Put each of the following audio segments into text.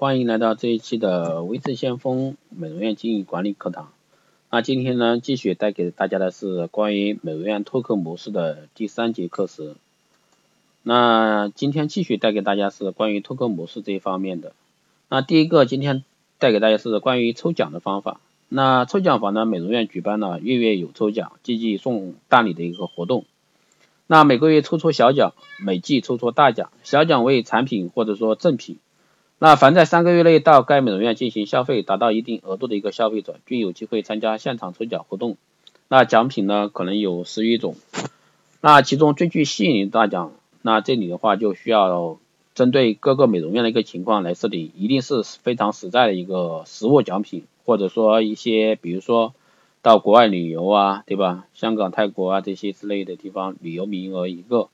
欢迎来到这一期的微智先锋美容院经营管理课堂。那今天呢，继续带给大家的是关于美容院拓客模式的第三节课时。那今天继续带给大家是关于拓客模式这一方面的。那第一个，今天带给大家是关于抽奖的方法。那抽奖法呢，美容院举办了月月有抽奖，季季送大礼的一个活动。那每个月抽出小奖，每季抽出大奖。小奖为产品或者说赠品。那凡在三个月内到该美容院进行消费达到一定额度的一个消费者，均有机会参加现场抽奖活动。那奖品呢，可能有十余种。那其中最具吸引力大奖，那这里的话就需要针对各个美容院的一个情况来设定，一定是非常实在的一个实物奖品，或者说一些比如说。到国外旅游啊，对吧？香港、泰国啊这些之类的地方旅游名额一个，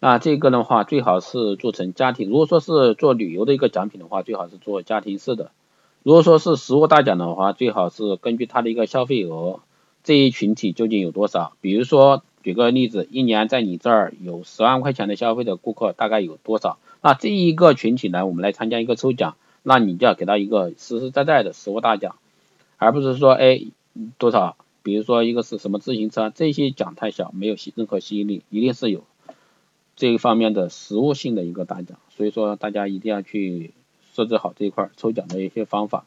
那这个的话最好是做成家庭。如果说是做旅游的一个奖品的话，最好是做家庭式的。如果说是实物大奖的话，最好是根据他的一个消费额，这一群体究竟有多少？比如说举个例子，一年在你这儿有十万块钱的消费的顾客大概有多少？那这一个群体呢，我们来参加一个抽奖，那你就要给他一个实实在在的实物大奖，而不是说哎。多少？比如说一个是什么自行车，这些奖太小，没有吸任何吸引力，一定是有这一方面的实物性的一个大奖。所以说大家一定要去设置好这一块抽奖的一些方法。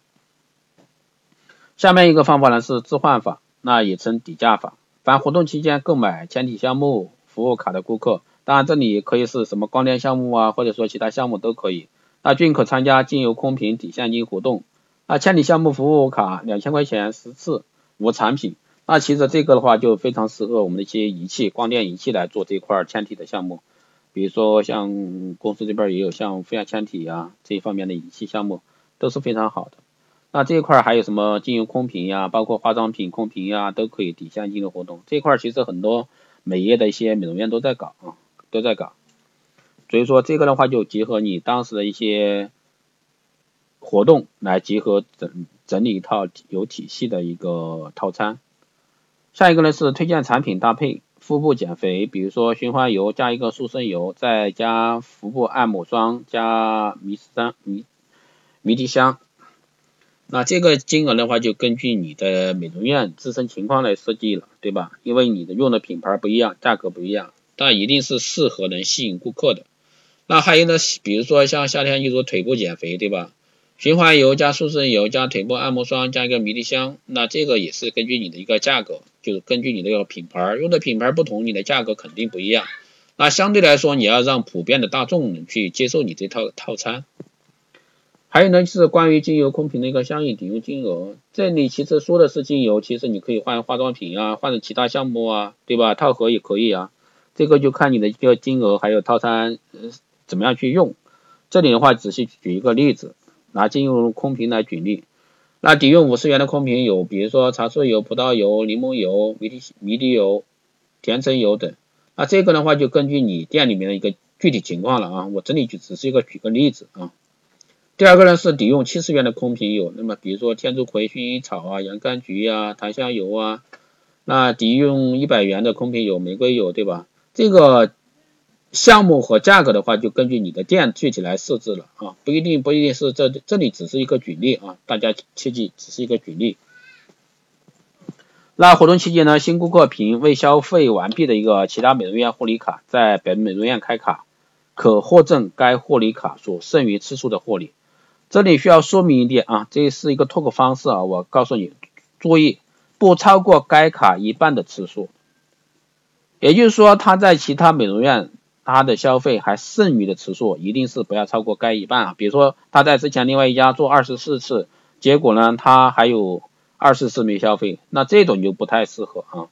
下面一个方法呢是置换法，那也称底价法。凡活动期间购买前体项目服务卡的顾客，当然这里可以是什么光电项目啊，或者说其他项目都可以，那均可参加精油空瓶抵现金活动。那千体项目服务卡两千块钱十次。无产品，那其实这个的话就非常适合我们的一些仪器、光电仪器来做这块嵌体的项目，比如说像公司这边也有像负压腔体呀这一方面的仪器项目都是非常好的。那这一块还有什么精油空瓶呀，包括化妆品空瓶呀，都可以抵现金的活动。这一块其实很多美业的一些美容院都在搞啊，都在搞。所以说这个的话就结合你当时的一些活动来结合整。整理一套有体系的一个套餐。下一个呢是推荐产品搭配腹部减肥，比如说循环油加一个塑身油，再加腹部按摩霜加迷霜迷迷迭香。那这个金额的话就根据你的美容院自身情况来设计了，对吧？因为你的用的品牌不一样，价格不一样，但一定是适合能吸引顾客的。那还有呢，比如说像夏天一说腿部减肥，对吧？循环油加塑身油加腿部按摩霜加一个迷迭香，那这个也是根据你的一个价格，就是根据你那个品牌用的品牌不同，你的价格肯定不一样。那相对来说，你要让普遍的大众去接受你这套套餐。还有呢，就是关于精油空瓶的一个相应抵用金额，这里其实说的是精油，其实你可以换化妆品啊，换成其他项目啊，对吧？套盒也可以啊，这个就看你的一个金额还有套餐呃怎么样去用。这里的话，仔细举一个例子。拿精油空瓶来举例，那抵用五十元的空瓶有，比如说茶树油、葡萄油、柠檬油、迷迭迷迭油、甜橙油等。那这个的话就根据你店里面的一个具体情况了啊，我这里就只是一个举个例子啊。第二个呢是抵用七十元的空瓶有，那么比如说天竺葵、薰衣草啊、洋甘菊啊、檀香油啊。那抵用一百元的空瓶有玫瑰油，对吧？这个。项目和价格的话，就根据你的店具体来设置了啊，不一定不一定是这这里只是一个举例啊，大家切记只是一个举例。那活动期间呢，新顾客凭未消费完毕的一个其他美容院护理卡，在本美容院开卡，可获赠该护理卡所剩余次数的护理。这里需要说明一点啊，这是一个拓客方式啊，我告诉你，注意不超过该卡一半的次数，也就是说他在其他美容院。他的消费还剩余的次数一定是不要超过该一半啊。比如说他在之前另外一家做二十四次，结果呢他还有二十次没消费，那这种就不太适合啊。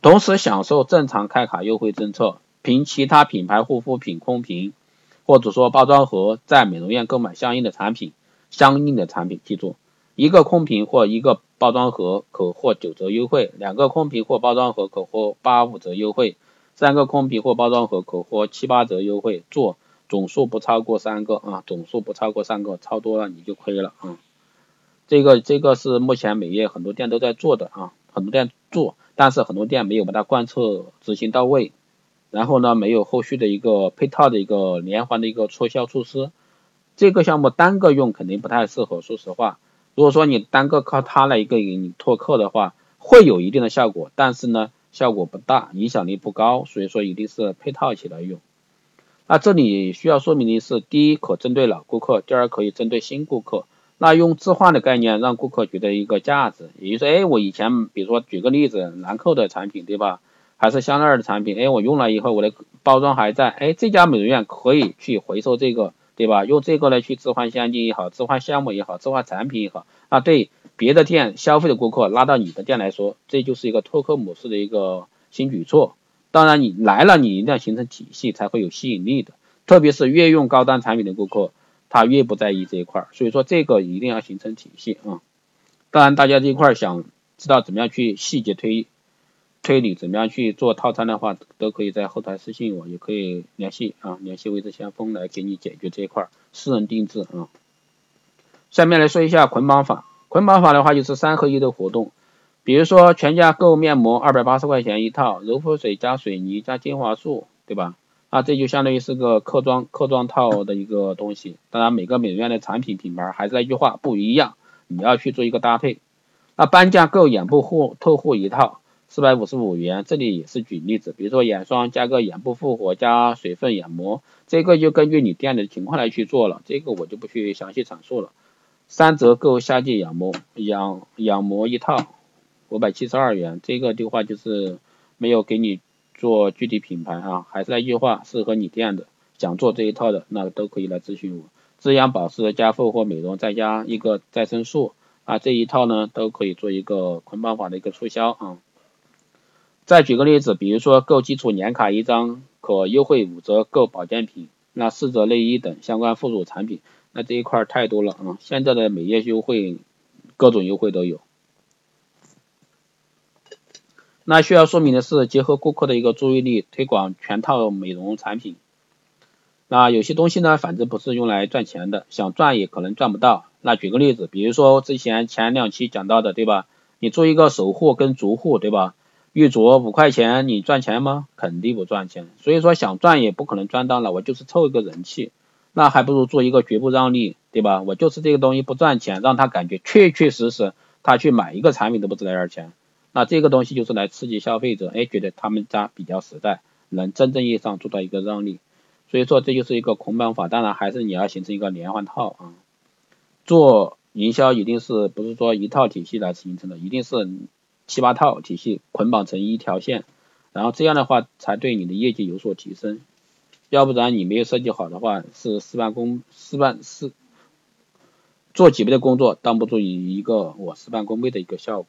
同时享受正常开卡优惠政策，凭其他品牌护肤品空瓶或者说包装盒在美容院购买相应的产品，相应的产品记住，一个空瓶或一个包装盒可获九折优惠，两个空瓶或包装盒可获八五折优惠。三个空瓶或包装盒可获七八折优惠，做总数不超过三个啊，总数不超过三个，超多了你就亏了啊。这个这个是目前美业很多店都在做的啊，很多店做，但是很多店没有把它贯彻执行到位，然后呢没有后续的一个配套的一个连环的一个促销措施，这个项目单个用肯定不太适合，说实话。如果说你单个靠它来一个给你拓客的话，会有一定的效果，但是呢，效果不大，影响力不高，所以说一定是配套起来用。那这里需要说明的是，第一，可针对老顾客；第二，可以针对新顾客。那用置换的概念，让顾客觉得一个价值，也就是说，哎，我以前比如说举个例子，兰蔻的产品，对吧？还是香奈儿的产品，哎，我用了以后，我的包装还在，哎，这家美容院可以去回收这个。对吧？用这个来去置换现金也好，置换项目也好，置换产品也好，啊，对别的店消费的顾客拉到你的店来说，这就是一个拓客模式的一个新举措。当然，你来了，你一定要形成体系，才会有吸引力的。特别是越用高端产品的顾客，他越不在意这一块儿，所以说这个一定要形成体系啊。当然，大家这一块儿想知道怎么样去细节推。推理怎么样去做套餐的话，都可以在后台私信我，也可以联系啊，联系微智先锋来给你解决这一块儿私人定制啊。下面来说一下捆绑法，捆绑法的话就是三合一的活动，比如说全家购面膜二百八十块钱一套，柔肤水加水泥加精华素，对吧？啊，这就相当于是个客装客装套的一个东西。当然每个美容院的产品品牌还是那句话不一样，你要去做一个搭配。那半价购眼部护透护一套。四百五十五元，这里也是举例子，比如说眼霜加个眼部复活加水分眼膜，这个就根据你店里的情况来去做了，这个我就不去详细阐述了。三折购夏季养膜养养膜一套，五百七十二元，这个的话就是没有给你做具体品牌啊，还是那句话，适合你店的，想做这一套的那都可以来咨询我。滋养保湿加复活美容再加一个再生素啊，这一套呢都可以做一个捆绑法的一个促销啊。再举个例子，比如说购基础年卡一张可优惠五折购保健品，那四折内衣等相关附属产品，那这一块太多了啊！现在的每月优惠，各种优惠都有。那需要说明的是，结合顾客的一个注意力，推广全套美容产品。那有些东西呢，反正不是用来赚钱的，想赚也可能赚不到。那举个例子，比如说之前前两期讲到的，对吧？你做一个守护跟足护，对吧？玉镯五块钱，你赚钱吗？肯定不赚钱。所以说想赚也不可能赚到了，我就是凑一个人气，那还不如做一个绝不让利，对吧？我就是这个东西不赚钱，让他感觉确确实实他去买一个产品都不值那点钱。那这个东西就是来刺激消费者，哎，觉得他们家比较实在，能真正意义上做到一个让利。所以说这就是一个捆绑法，当然还是你要形成一个连环套啊。做营销一定是不是说一套体系来形成的，一定是。七八套体系捆绑成一条线，然后这样的话才对你的业绩有所提升，要不然你没有设计好的话，是事半功事半事做几倍的工作，当不住一一个我事半功倍的一个效果。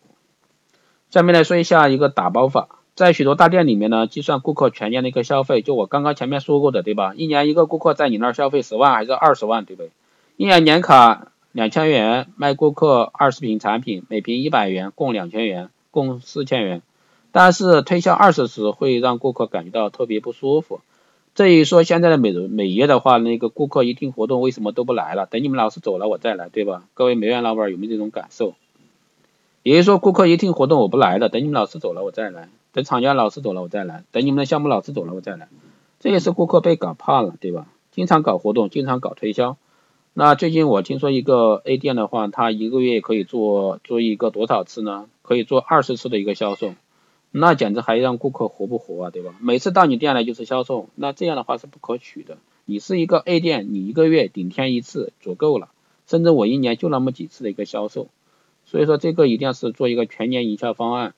下面来说一下一个打包法，在许多大店里面呢，计算顾客全年的一个消费，就我刚刚前面说过的，对吧？一年一个顾客在你那儿消费十万还是二十万，对不对？一年年卡两千元，卖顾客二十瓶产品，每瓶一百元，共两千元。共四千元，但是推销二十时会让顾客感觉到特别不舒服。这一说现在的美容美业的话，那个顾客一听活动为什么都不来了？等你们老师走了我再来，对吧？各位美院老板有没有这种感受？也就是说，顾客一听活动我不来了，等你们老师走了我再来，等厂家老师走了我再来，等你们的项目老师走了我再来，这也是顾客被搞怕了，对吧？经常搞活动，经常搞推销。那最近我听说一个 A 店的话，他一个月可以做做一个多少次呢？可以做二十次的一个销售，那简直还让顾客活不活啊，对吧？每次到你店来就是销售，那这样的话是不可取的。你是一个 A 店，你一个月顶天一次足够了，甚至我一年就那么几次的一个销售，所以说这个一定要是做一个全年营销方案。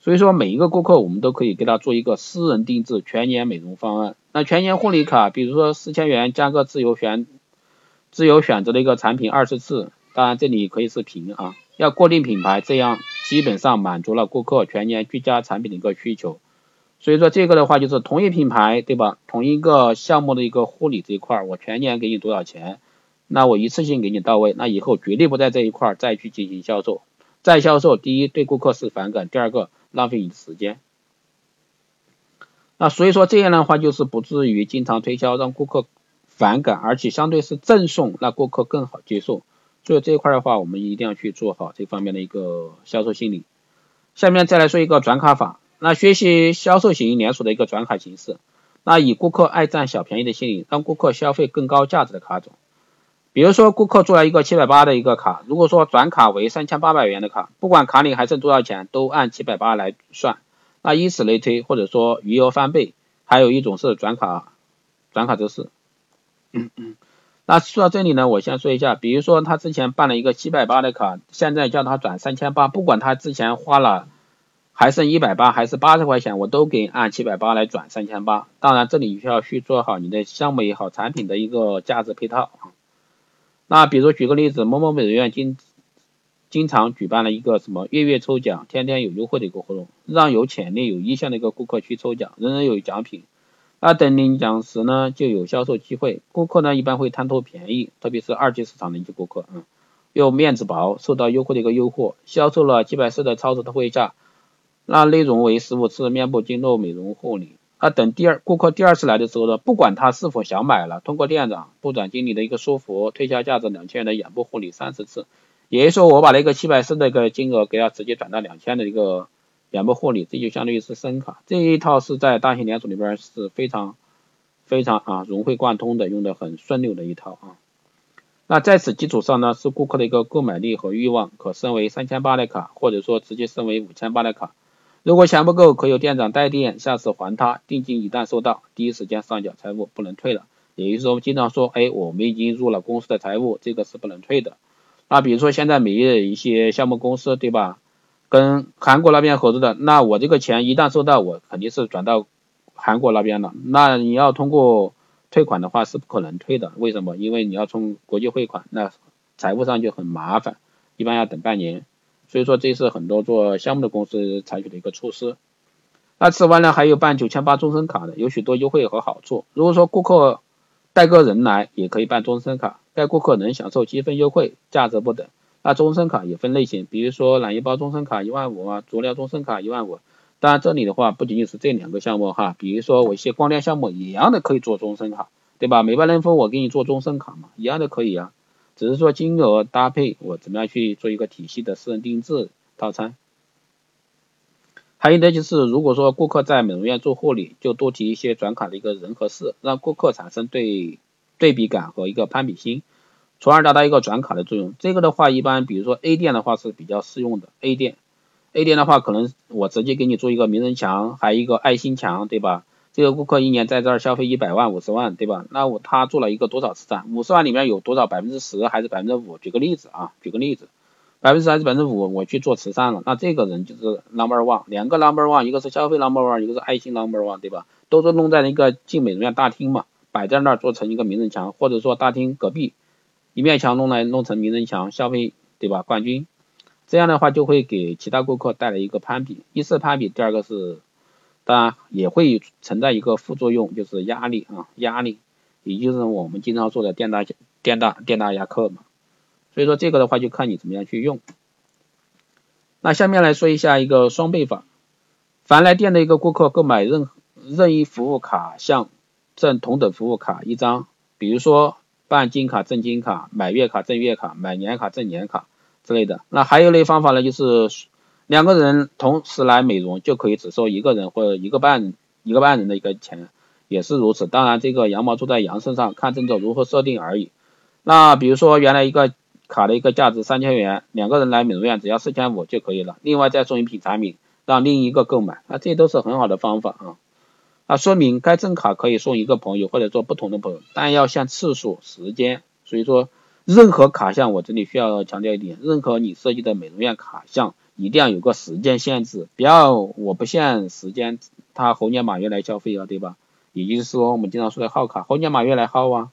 所以说每一个顾客我们都可以给他做一个私人定制全年美容方案。那全年护理卡，比如说四千元加个自由选自由选择的一个产品二十次，当然这里可以是平啊。要固定品牌，这样基本上满足了顾客全年居家产品的一个需求。所以说这个的话就是同一品牌，对吧？同一个项目的一个护理这一块，我全年给你多少钱？那我一次性给你到位，那以后绝对不在这一块再去进行销售。再销售，第一对顾客是反感，第二个浪费你的时间。那所以说这样的话就是不至于经常推销让顾客反感，而且相对是赠送，那顾客更好接受。所以这一块的话，我们一定要去做好这方面的一个销售心理。下面再来说一个转卡法，那学习销售型连锁的一个转卡形式，那以顾客爱占小便宜的心理，让顾客消费更高价值的卡种。比如说顾客做了一个七百八的一个卡，如果说转卡为三千八百元的卡，不管卡里还剩多少钱，都按七百八来算。那以此类推，或者说余额翻倍，还有一种是转卡转卡就是。嗯嗯。那说到这里呢，我先说一下，比如说他之前办了一个七百八的卡，现在叫他转三千八，不管他之前花了还剩一百八还是八十块钱，我都给按七百八来转三千八。当然这里需要去做好你的项目也好，产品的一个价值配套。那比如举个例子，某某美容院经经常举办了一个什么月月抽奖、天天有优惠的一个活动，让有潜力、有意向的一个顾客去抽奖，人人有奖品。那等领奖时呢，就有销售机会。顾客呢一般会贪图便宜，特别是二级市场的一些顾客，嗯，又面子薄，受到优惠的一个诱惑，销售了几百次的超值特惠价，那内容为十五次面部经络美容护理。那等第二顾客第二次来的时候呢，不管他是否想买了，通过店长、部长、经理的一个说服，推销价值两千元的眼部护理三十次，也就是说我把那个七百四的一个金额给他直接转到两千的一个。眼部护理，这就相当于是深卡，这一套是在大型连锁里边是非常非常啊融会贯通的，用的很顺溜的一套啊。那在此基础上呢，是顾客的一个购买力和欲望，可升为三千八的卡，或者说直接升为五千八的卡。如果钱不够，可由店长带店，下次还他。定金一旦收到，第一时间上缴财务，不能退了。也就是说，经常说，哎，我们已经入了公司的财务，这个是不能退的。那比如说现在美业一些项目公司，对吧？跟韩国那边合作的，那我这个钱一旦收到，我肯定是转到韩国那边了。那你要通过退款的话是不可能退的，为什么？因为你要从国际汇款，那财务上就很麻烦，一般要等半年。所以说这是很多做项目的公司采取的一个措施。那此外呢，还有办九千八终身卡的，有许多优惠和好处。如果说顾客带个人来，也可以办终身卡，该顾客能享受积分优惠，价值不等。那终身卡也分类型，比如说懒衣包终身卡一万五啊，足疗终身卡一万五。当然这里的话不仅仅是这两个项目哈，比如说我一些光电项目一样的可以做终身卡，对吧？美白嫩肤我给你做终身卡嘛，一样的可以啊，只是说金额搭配我怎么样去做一个体系的私人定制套餐。还有呢就是如果说顾客在美容院做护理，就多提一些转卡的一个人和事，让顾客产生对对比感和一个攀比心。从而达到一个转卡的作用。这个的话，一般比如说 A 店的话是比较适用的。A 店，A 店的话，可能我直接给你做一个名人墙，还有一个爱心墙，对吧？这个顾客一年在这儿消费一百万、五十万，对吧？那我他做了一个多少慈善？五十万里面有多少百分之十还是百分之五？举个例子啊，举个例子，百分之十还是百分之五，我去做慈善了，那这个人就是 number one，两个 number one，一个是消费 number one，一个是爱心 number one，对吧？都是弄在那个进美容院大厅嘛，摆在那儿做成一个名人墙，或者说大厅隔壁。一面墙弄来弄成名人墙，消费对吧？冠军，这样的话就会给其他顾客带来一个攀比，一是攀比，第二个是当然也会存在一个副作用，就是压力啊，压力，也就是我们经常说的店大店大店大压客嘛。所以说这个的话就看你怎么样去用。那下面来说一下一个双倍法，凡来店的一个顾客购买任任意服务卡项赠同等服务卡一张，比如说。办金卡赠金卡，买月卡赠月卡，买年卡赠年卡之类的。那还有一类方法呢，就是两个人同时来美容，就可以只收一个人或者一个半一个半人的一个钱，也是如此。当然，这个羊毛出在羊身上，看政策如何设定而已。那比如说，原来一个卡的一个价值三千元，两个人来美容院只要四千五就可以了，另外再送一批产品让另一个购买，那这都是很好的方法啊。那说明该赠卡可以送一个朋友或者做不同的朋友，但要限次数、时间。所以说，任何卡项我这里需要强调一点，任何你设计的美容院卡项一定要有个时间限制，不要我不限时间，他猴年马月来消费啊，对吧？也就是说我们经常说的耗卡，猴年马月来耗啊。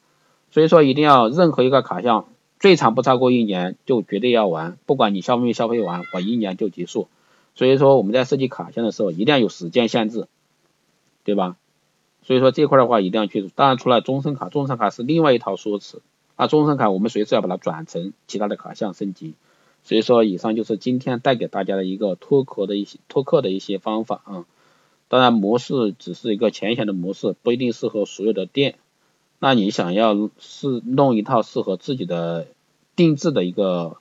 所以说一定要任何一个卡项最长不超过一年就绝对要完，不管你消费没消费完，我一年就结束。所以说我们在设计卡项的时候一定要有时间限制。对吧？所以说这块的话一定要去。当然，除了终身卡，终身卡是另外一套说辞。啊，终身卡我们随时要把它转成其他的卡项升级。所以说，以上就是今天带给大家的一个脱壳的一些脱客的一些方法啊。当然，模式只是一个浅显的模式，不一定适合所有的店。那你想要是弄一套适合自己的定制的一个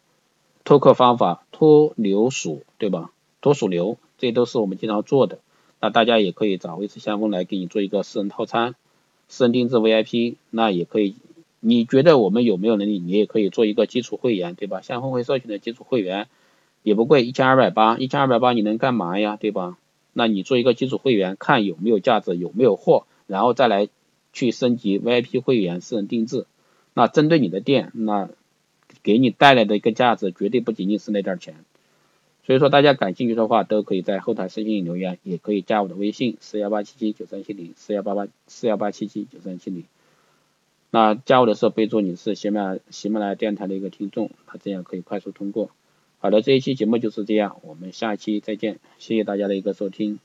脱客方法，脱流属，对吧？脱属流，这都是我们经常做的。那大家也可以找维持先锋来给你做一个私人套餐，私人定制 VIP，那也可以你觉得我们有没有能力，你也可以做一个基础会员，对吧？像峰会社群的基础会员也不贵，一千二百八，一千二百八你能干嘛呀，对吧？那你做一个基础会员，看有没有价值，有没有货，然后再来去升级 VIP 会员私人定制。那针对你的店，那给你带来的一个价值，绝对不仅仅是那点钱。所以说，大家感兴趣的话，都可以在后台私信留言，也可以加我的微信四幺八七七九三七零四幺八八四幺八七七九三七零。那加我的时候备注你是喜马拉喜马拉雅电台的一个听众，他这样可以快速通过。好的，这一期节目就是这样，我们下期再见，谢谢大家的一个收听。